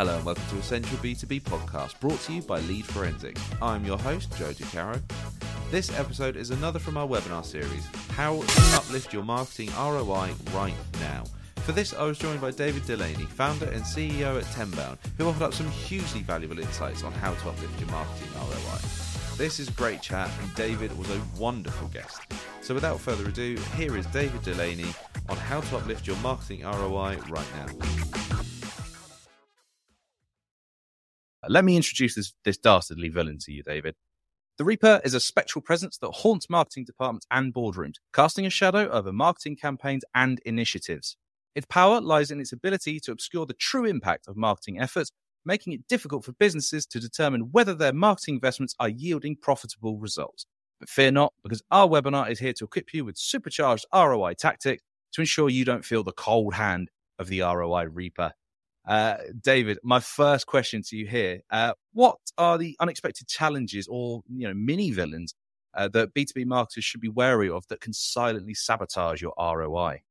Hello and welcome to Essential B2B podcast brought to you by Lead Forensics. I'm your host, Joe DeCaro. This episode is another from our webinar series, How to Uplift Your Marketing ROI Right Now. For this, I was joined by David Dulany, founder and CEO at Tenbound, who offered up some hugely valuable insights on how to uplift your marketing ROI. This is great chat, and David was a wonderful guest. So, without further ado, here is David Dulany on how to uplift your marketing ROI right now. Let me introduce this, this dastardly villain to you, David. The Reaper is a spectral presence that haunts marketing departments and boardrooms, casting a shadow over marketing campaigns and initiatives. Its power lies in its ability to obscure the true impact of marketing efforts, making it difficult for businesses to determine whether their marketing investments are yielding profitable results. But fear not, because our webinar is here to equip you with supercharged ROI tactics to ensure you don't feel the cold hand of the ROI Reaper. Uh, David, my first question to you here: uh, What are the unexpected challenges or you know mini villains uh, that B two B marketers should be wary of that can silently sabotage your ROI?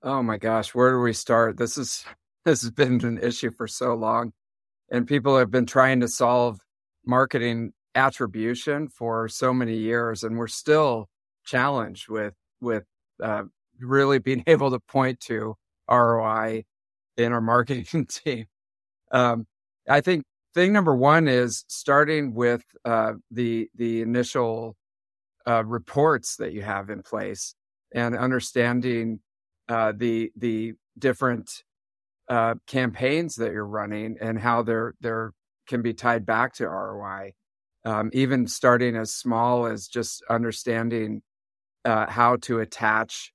Oh my gosh, where do we start? This is this has been an issue for so long, and people have been trying to solve marketing attribution for so many years, and we're still challenged with with uh, really being able to point to ROI in our marketing team. Um, I think thing number one is starting with uh, the the initial uh, reports that you have in place and understanding uh, the the different uh, campaigns that you're running and how they're they're can be tied back to ROI. Um, even starting as small as just understanding uh, how to attach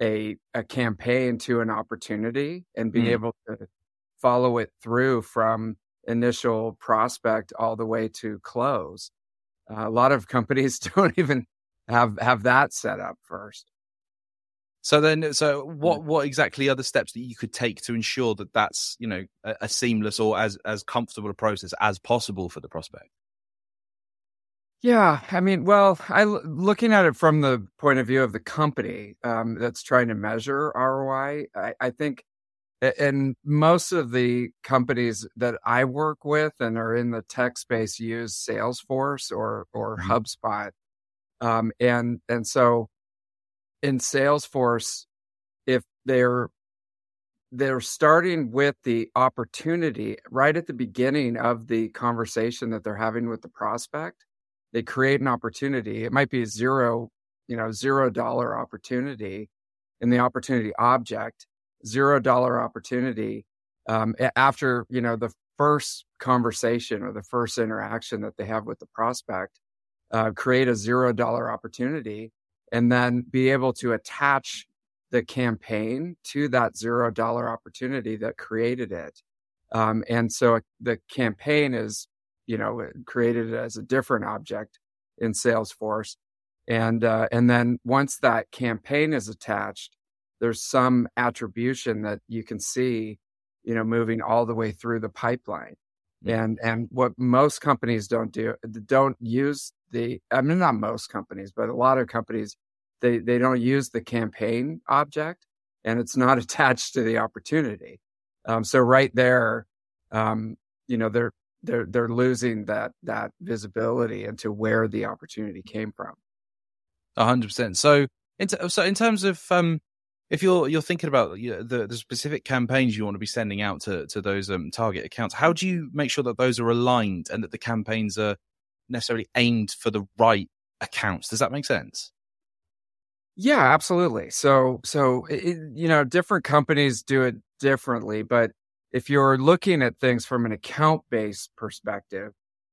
a a campaign to an opportunity and being mm. able to follow it through from initial prospect all the way to close. Uh, a lot of companies don't even have have that set up first. So then, so what what exactly are the steps that you could take to ensure that that's you know a, a seamless or as as comfortable a process as possible for the prospect? Yeah, I mean, well, I looking at it from the point of view of the company um, that's trying to measure ROI. I, I think, and most of the companies that I work with and are in the tech space use Salesforce or or mm-hmm. HubSpot, um, and and so in Salesforce, if they're they're starting with the opportunity right at the beginning of the conversation that they're having with the prospect they create an opportunity. It might be a zero, you know, zero dollar opportunity in the opportunity object, zero dollar opportunity um, after, you know, the first conversation or the first interaction that they have with the prospect, uh, create a zero dollar opportunity and then be able to attach the campaign to that zero dollar opportunity that created it. Um, and so the campaign is you know, created it as a different object in Salesforce. And, uh, and then once that campaign is attached, there's some attribution that you can see, you know, moving all the way through the pipeline. And, and what most companies don't do, don't use the, I mean, not most companies, but a lot of companies, they, they don't use the campaign object and it's not attached to the opportunity. Um, so right there, um, you know, they're, they're they're losing that that visibility into where the opportunity came from. A hundred percent. So in t- so in terms of um, if you're you're thinking about you know, the the specific campaigns you want to be sending out to to those um, target accounts, how do you make sure that those are aligned and that the campaigns are necessarily aimed for the right accounts? Does that make sense? Yeah, absolutely. So so it, you know, different companies do it differently, but if you're looking at things from an account based perspective,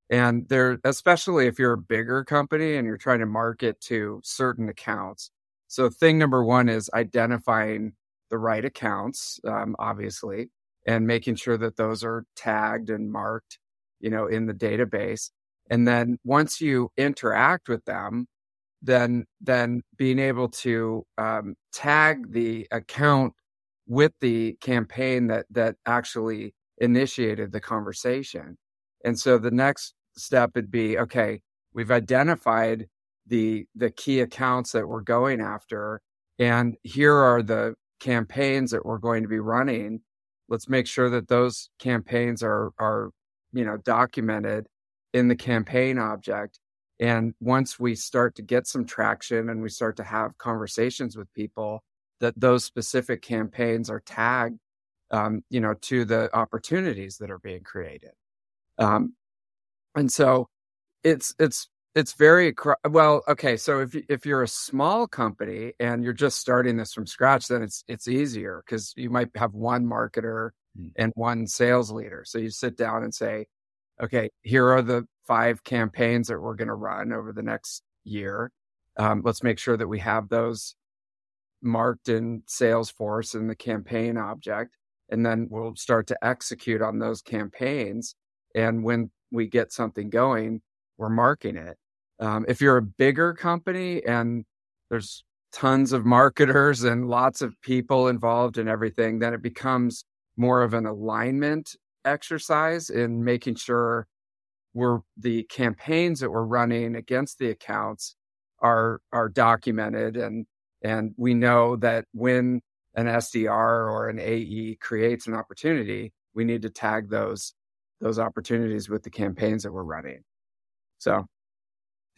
and there, especially if you're a bigger company and you're trying to market to certain accounts. So, thing number one is identifying the right accounts, um, obviously, and making sure that those are tagged and marked, you know, in the database. And then once you interact with them, then then being able to um, tag the account with the campaign that that actually initiated the conversation. And so the next step would be okay, we've identified the the key accounts that we're going after and here are the campaigns that we're going to be running let's make sure that those campaigns are are you know documented in the campaign object and once we start to get some traction and we start to have conversations with people that those specific campaigns are tagged um, you know to the opportunities that are being created. Um, and so it's it's it's very well okay so if if you're a small company and you're just starting this from scratch then it's it's easier cuz you might have one marketer mm. and one sales leader. So you sit down and say okay here are the five campaigns that we're going to run over the next year. Um, let's make sure that we have those marked in salesforce in the campaign object and then we'll start to execute on those campaigns. And when we get something going we're marking it. Um, if you're a bigger company and there's tons of marketers and lots of people involved in everything, then it becomes more of an alignment exercise in making sure we're the campaigns that we're running against the accounts are are documented and and we know that when an SDR or an AE creates an opportunity, we need to tag those those opportunities with the campaigns that we're running. So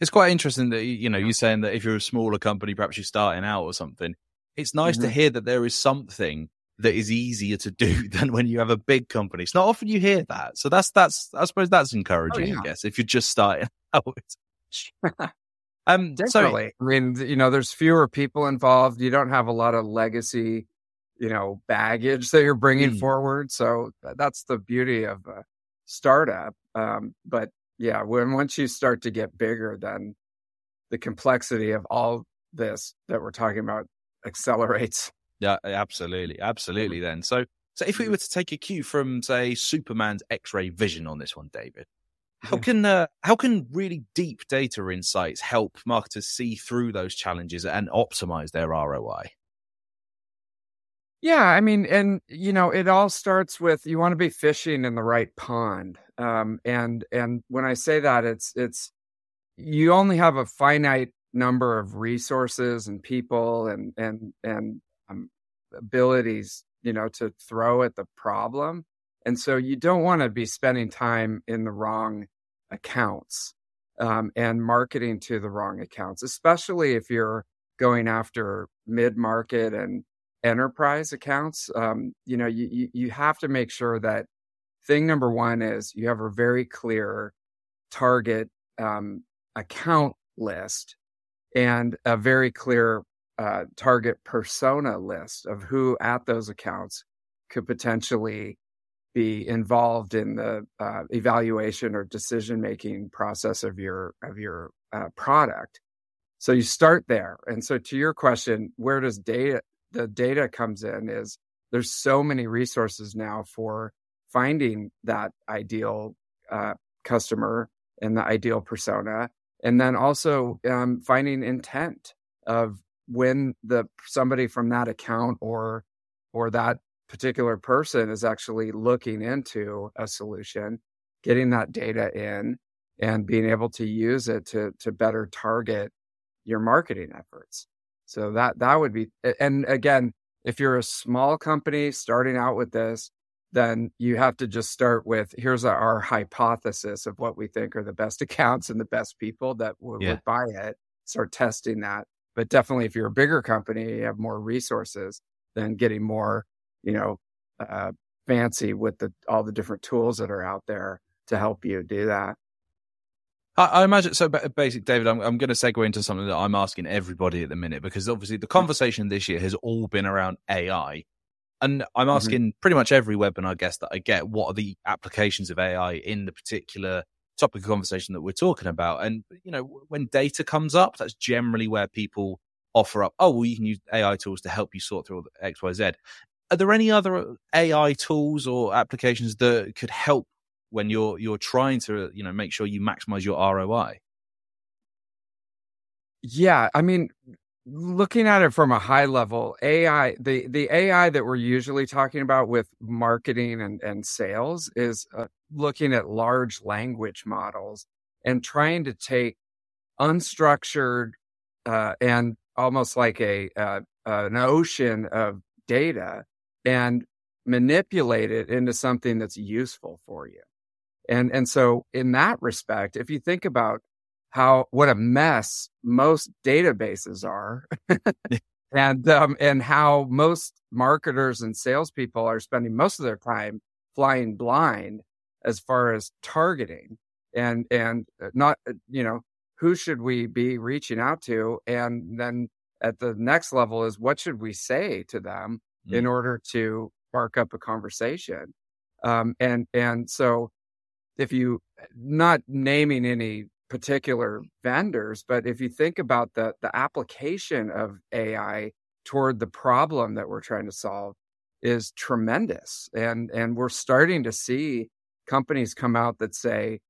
it's quite interesting that you know you're saying that if you're a smaller company, perhaps you're starting out or something. It's nice mm-hmm. to hear that there is something that is easier to do than when you have a big company. It's not often you hear that, so that's that's I suppose that's encouraging. Oh, yeah. I guess if you're just starting out. um, definitely. So, I mean, you know, there's fewer people involved. You don't have a lot of legacy, you know, baggage that you're bringing mm. forward. So that's the beauty of a startup. Um, but yeah, when once you start to get bigger, then the complexity of all this that we're talking about accelerates. Yeah, absolutely, absolutely. Then, so so if we mm-hmm. were to take a cue from say Superman's X-ray vision on this one, David, how can uh, how can really deep data insights help marketers see through those challenges and optimize their ROI? Yeah, I mean, and you know, it all starts with you want to be fishing in the right pond. Um, and and when I say that, it's it's you only have a finite number of resources and people and and and um, abilities, you know, to throw at the problem. And so you don't want to be spending time in the wrong accounts um, and marketing to the wrong accounts, especially if you're going after mid market and enterprise accounts, um, you know, you, you have to make sure that thing number one is you have a very clear target um, account list and a very clear uh, target persona list of who at those accounts could potentially be involved in the uh, evaluation or decision making process of your of your uh, product. So you start there. And so to your question, where does data the data comes in is there's so many resources now for finding that ideal uh, customer and the ideal persona and then also um, finding intent of when the somebody from that account or or that particular person is actually looking into a solution getting that data in and being able to use it to to better target your marketing efforts so that that would be and again, if you're a small company starting out with this, then you have to just start with here's our hypothesis of what we think are the best accounts and the best people that would, yeah. would buy it. Start testing that. But definitely, if you're a bigger company, you have more resources, then getting more, you know, uh, fancy with the all the different tools that are out there to help you do that. I, imagine so. Basic, David. I'm, I'm going to segue into something that I'm asking everybody at the minute because obviously the conversation this year has all been around AI, and I'm mm-hmm. asking mm-hmm. pretty much every webinar guest that I get what are the applications of AI in the particular topic of conversation that we're talking about. And you know, when data comes up, that's generally where people offer up, oh, well, you can use AI tools to help you sort through all the X, Y, Z. Are there any other AI tools or applications that could help when you're you're trying to you know make sure you maximize your ROI? Yeah, I mean, looking at it from a high level, AI the the AI that we're usually talking about with marketing and and sales is uh, looking at large language models and trying to take unstructured uh, and almost like a uh, an ocean of data and manipulate it into something that's useful for you. And and so in that respect, if you think about how what a mess most databases are, and um, and how most marketers and salespeople are spending most of their time flying blind as far as targeting and and uh, not uh, you know who should we be reaching out to and then at the next level is what should we say to them mm. in order to spark up a conversation. Um, and and so if you not naming any particular vendors but if you think about the the application of ai toward the problem that we're trying to solve is tremendous. And and we're starting to see companies come out that say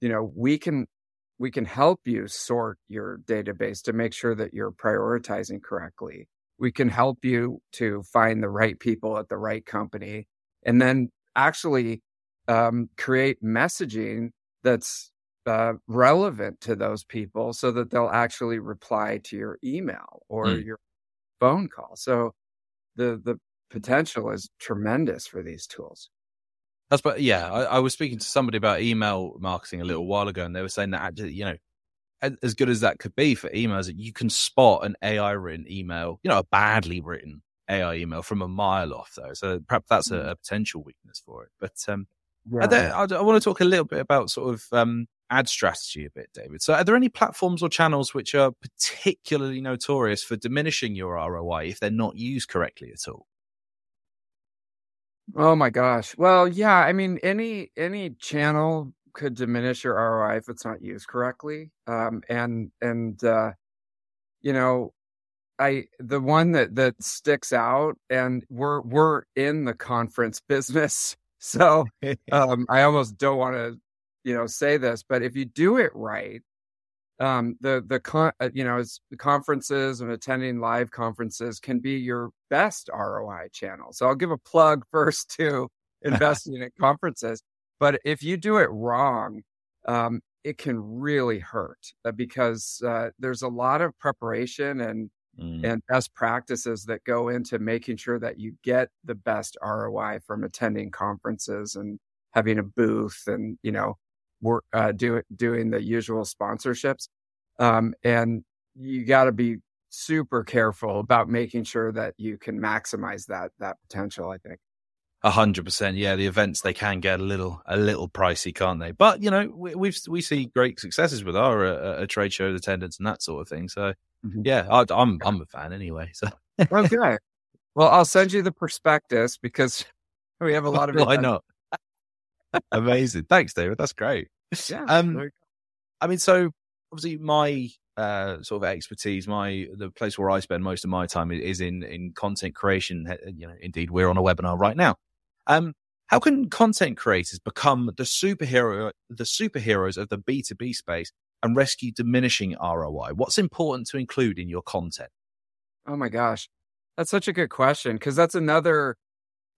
you know we can we can help you sort your database to make sure that you're prioritizing correctly we can help you to find the right people at the right company and then actually um, create messaging that's uh, relevant to those people so that they'll actually reply to your email or mm. your phone call so the the potential is tremendous for these tools that's but yeah, I, I, was speaking to somebody about email marketing a little while ago, and they were saying that you know, as good as that could be for emails, you can spot an AI written email, you know, a badly written AI email from a mile off, though. So perhaps that's a, mm. a potential weakness for it. But um, I, I, I, want to talk a little bit about sort of um, ad strategy a bit, David. So, are there any platforms or channels which are particularly notorious for diminishing your ROI if they're not used correctly at all? Oh my gosh. Well, yeah, I mean any any channel could diminish your ROI if it's not used correctly. Um and and uh you know, I the one that that sticks out and we're we're in the conference business. So um I almost don't want to, you know, say this, but if you do it right, um, the the con- uh, you know the conferences and attending live conferences can be your best ROI channel. So I'll give a plug first to investing in conferences, but if you do it wrong, um, it can really hurt uh, because uh, there's a lot of preparation and mm. and best practices that go into making sure that you get the best ROI from attending conferences and having a booth and you know work uh, do, doing the usual sponsorships. Um, and you got to be super careful about making sure that you can maximize that that potential. I think. A hundred percent, yeah. The events they can get a little a little pricey, can't they? But you know, we we've, we see great successes with our uh, uh, trade show attendance and that sort of thing. So, mm-hmm. yeah, I, I'm I'm a fan anyway. So okay, well, I'll send you the prospectus because we have a lot of. Why not? Amazing. Thanks, David. That's great. Yeah. Um, I mean, so obviously my uh, sort of expertise, my the place where I spend most of my time is in in content creation. You know, indeed, we're on a webinar right now. Um, how can content creators become the superhero, the superheroes of the B two B space, and rescue diminishing ROI? What's important to include in your content? Oh my gosh, that's such a good question because that's another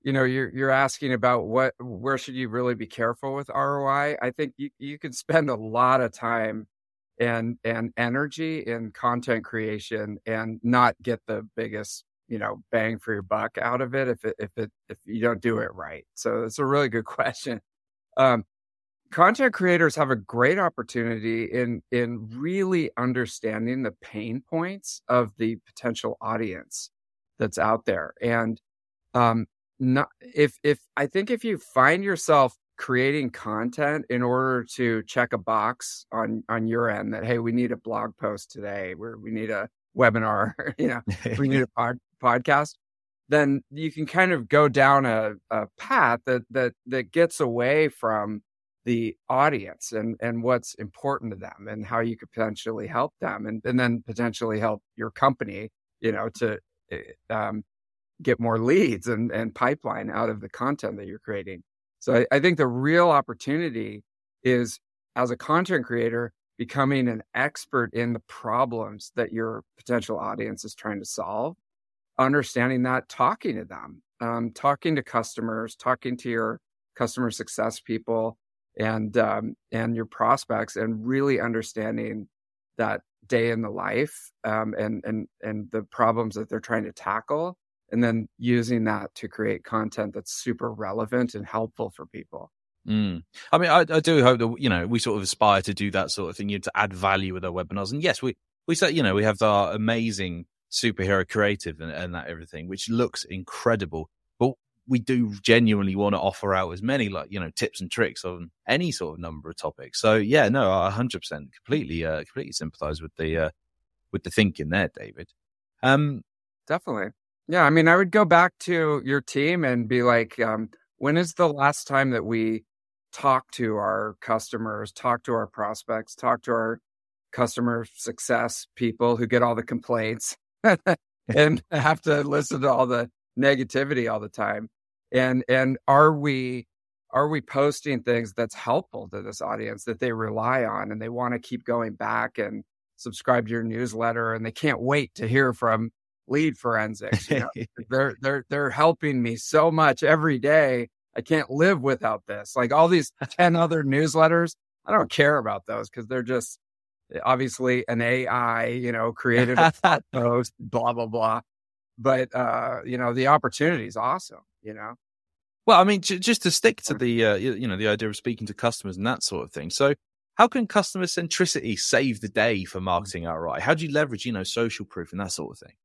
you know you're you're asking about what where should you really be careful with ROI I think you you can spend a lot of time and and energy in content creation and not get the biggest you know bang for your buck out of it if it if it if you don't do it right. So it's a really good question. Um content creators have a great opportunity in in really understanding the pain points of the potential audience that's out there. And um not if if I think if you find yourself creating content in order to check a box on on your end that hey we need a blog post today. Where we need a webinar you know we need a pod, podcast then you can kind of go down a, a path that that that gets away from the audience and and what's important to them and how you could potentially help them and, and then potentially help your company you know to eh, um, get more leads and, and pipeline out of the content that you're creating. So I, I think the real opportunity is as a content creator, becoming an expert in the problems that your potential audience is trying to solve, understanding that, talking to them, um, talking to customers, talking to your customer success people and um, and your prospects, and really understanding that day in the life um, and and and the problems that they're trying to tackle and then using that to create content that's super relevant and helpful for people. Mm. I mean, I, I, do hope that you know we sort of aspire to do that sort of thing, you know, to add value with our webinars. And yes, we we say you know we have our amazing superhero creative and, and that everything, which looks incredible. But we do genuinely want to offer out as many like you know tips and tricks on any sort of number of topics. So yeah, no, I hundred percent completely uh, completely sympathise with the uh, with the thinking there, David. Um, definitely. Yeah, I mean, I would go back to your team and be like, um, when is the last time that we talk to our customers, talk to our prospects, talk to our customer success people who get all the complaints and have to listen to all the negativity all the time? And and are we are we posting things that's helpful to this audience that they rely on and they want to keep going back and subscribe to your newsletter and they can't wait to hear from lead forensics. You know, they're they're they're helping me so much every day. I can't live without this. Like all these 10 other newsletters, I don't care about those because they're just obviously an AI, you know, created a post, blah, blah, blah. But uh, you know, the opportunity is awesome, you know. Well, I mean, j- just to stick to the uh, you know the idea of speaking to customers and that sort of thing. So, how can customer centricity save the day for marketing ROI? How do you leverage you know social proof and that sort of thing?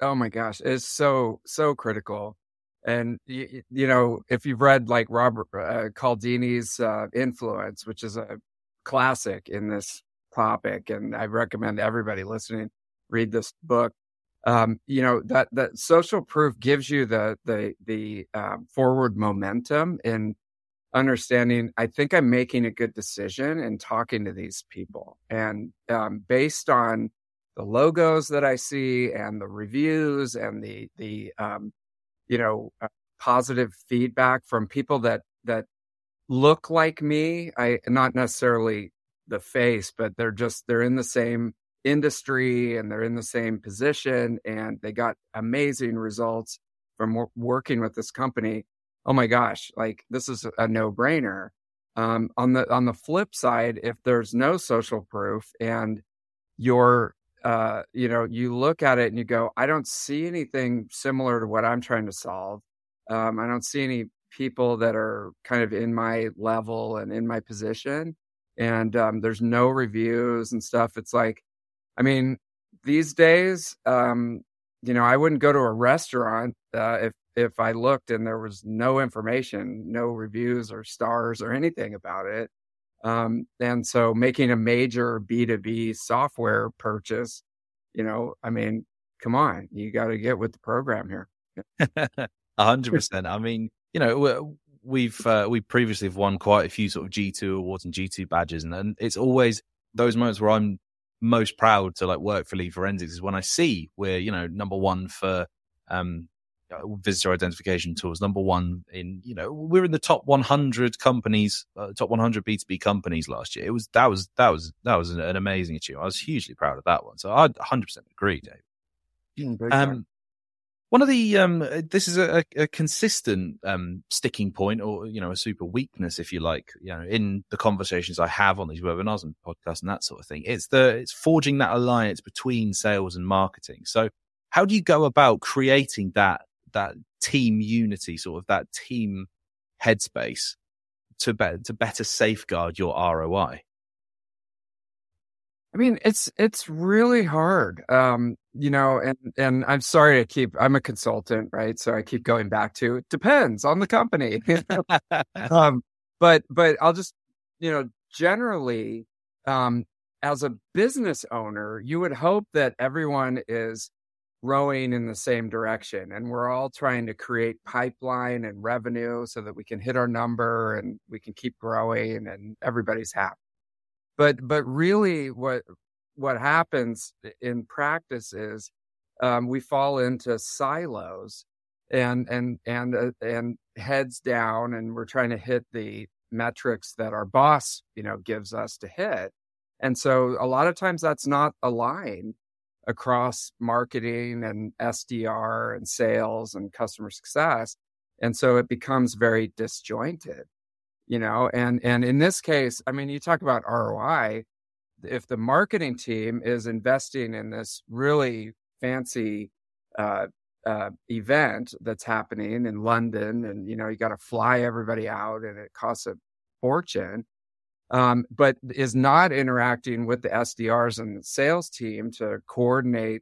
Oh my gosh, it's so so critical. And you, you know, if you've read like Robert uh, Cialdini's uh, Influence, which is a classic in this topic, and I recommend everybody listening read this book. Um, you know that that social proof gives you the the the um, forward momentum in understanding. I think I'm making a good decision in talking to these people, and um, based on the logos that I see and the reviews and the the um, you know uh, positive feedback from people that that look like me. I not necessarily the face, but they're just they're in the same industry and they're in the same position and they got amazing results from w- working with this company. Oh my gosh, like this is a no brainer. Um, on the on the flip side, if there's no social proof and you're uh, you know, you look at it and you go, I don't see anything similar to what I'm trying to solve. Um, I don't see any people that are kind of in my level and in my position. And um, there's no reviews and stuff. It's like, I mean, these days, um, you know, I wouldn't go to a restaurant uh, if if I looked and there was no information, no reviews or stars or anything about it. Um, and so making a major B2B software purchase, you know, I mean, come on, you got to get with the program here. A hundred percent. I mean, you know, we've, uh, we previously have won quite a few sort of G2 awards and G2 badges. And, and it's always those moments where I'm most proud to like work for Lead Forensics is when I see we're, you know, number one for, um, uh, visitor identification tools. Number one in, you know, we're in the top 100 companies, uh, top 100 B2B companies last year. It was, that was, that was, that was an, an amazing achievement. I was hugely proud of that one. So I 100% agree, Dave. um, one of the um, this is a, a consistent um, sticking point, or you know, a super weakness, if you like, you know, in the conversations I have on these webinars and podcasts and that sort of thing. It's the it's forging that alliance between sales and marketing. So, how do you go about creating that that team unity, sort of that team headspace to be- to better safeguard your ROI? I mean, it's it's really hard, um, you know, and and I'm sorry to keep. I'm a consultant, right? So I keep going back to it depends on the company. um, but but I'll just you know generally, um, as a business owner, you would hope that everyone is rowing in the same direction and we're all trying to create pipeline and revenue so that we can hit our number and we can keep growing and everybody's happy but but really what what happens in practice is um, we fall into silos and and and uh, and heads down and we're trying to hit the metrics that our boss you know gives us to hit and so a lot of times that's not aligned across marketing and SDR and sales and customer success. And so it becomes very disjointed, you know, and, and in this case, I mean, you talk about ROI. If the marketing team is investing in this really fancy, uh, uh, event that's happening in London, and you know you got to fly everybody out, and it costs a fortune. Um, but is not interacting with the SDRs and the sales team to coordinate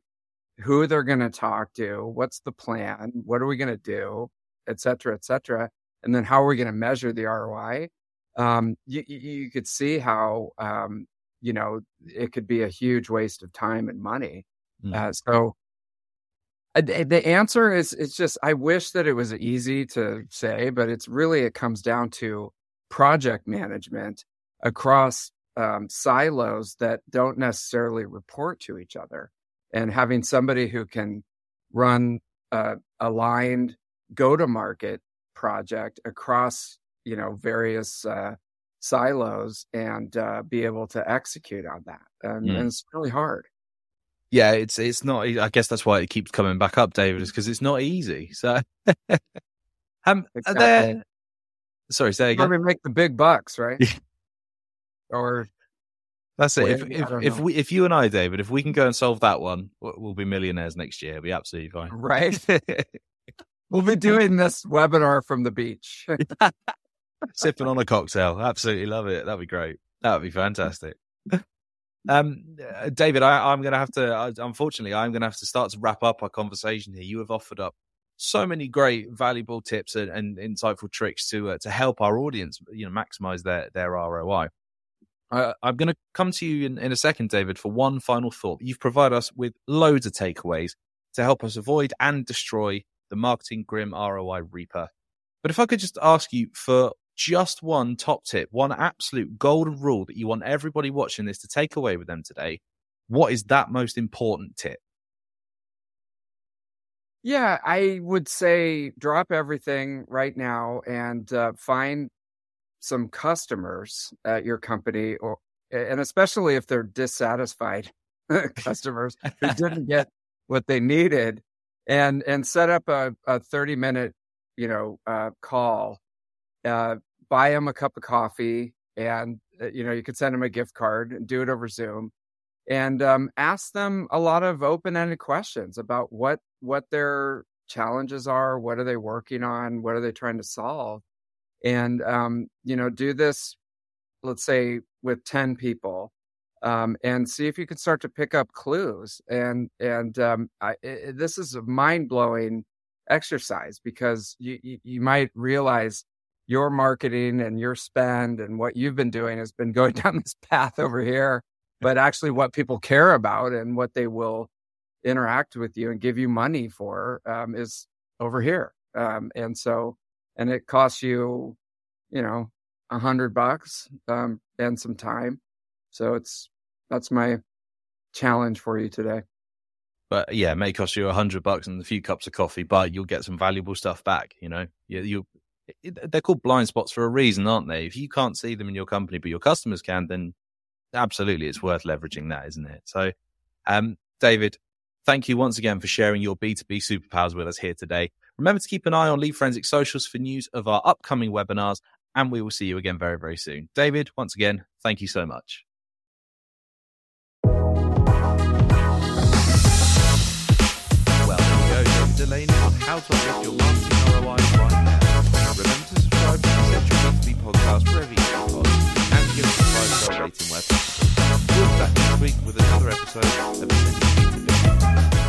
who they're going to talk to, what's the plan, what are we going to do, et cetera, et cetera, and then how are we going to measure the ROI. Um, you, you could see how um, you know it could be a huge waste of time and money. Mm. Uh, so uh, the answer is it's just I wish that it was easy to say, but it's really it comes down to project management across um, silos that don't necessarily report to each other, and having somebody who can run a aligned go to market project across you know various uh, silos and uh, be able to execute on that, and, mm. and it's really hard yeah, it's it's not. I guess that's why it keeps coming back up, David, is because it's not easy. So, um, exactly. there, sorry, say again. We make the big bucks, right? or that's it. if if, if we if you and I, David, if we can go and solve that one, we'll be millionaires next year. It'll be absolutely fine, right? we'll be doing this webinar from the beach, sipping on a cocktail. Absolutely love it. That'd be great. That would be fantastic. Um, David, I, am going to have to, unfortunately, I'm going to have to start to wrap up our conversation here. You have offered up so many great, valuable tips and, and insightful tricks to uh, to help our audience, you know, maximize their their ROI. Uh, I'm going to come to you in, in a second, David, for one final thought. You've provided us with loads of takeaways to help us avoid and destroy the marketing grim ROI reaper. But if I could just ask you for just one top tip, one absolute golden rule that you want everybody watching this to take away with them today, what is that most important tip? Yeah, I would say drop everything right now and uh, find some customers at your company, or and especially if they're dissatisfied customers who didn't get what they needed, and and set up a, a thirty minute you know uh, call uh, buy them a cup of coffee and uh, you know you could send them a gift card and do it over zoom and um, ask them a lot of open-ended questions about what what their challenges are what are they working on what are they trying to solve and um, you know do this let's say with 10 people um, and see if you can start to pick up clues and and um, I, it, this is a mind-blowing exercise because you, you, you might realize your marketing and your spend and what you've been doing has been going down this path over here, but actually what people care about and what they will interact with you and give you money for um, is over here. Um, and so, and it costs you, you know, a hundred bucks um, and some time. So it's that's my challenge for you today. But yeah, it may cost you a hundred bucks and a few cups of coffee, but you'll get some valuable stuff back. You know, you, you they're called blind spots for a reason, aren't they? If you can't see them in your company, but your customers can, then absolutely it's worth leveraging that, isn't it? So, um, David, thank you once again for sharing your B2B superpowers with us here today. Remember to keep an eye on Lead Forensic socials for news of our upcoming webinars, and we will see you again very, very soon. David, once again, thank you so much. Dulany on how to uplift your marketing ROI right now. Remember to subscribe to Essential B2B podcast wherever you get podcasts and give us a five star rating where possible. We'll be back next week with another episode of Essential B2B.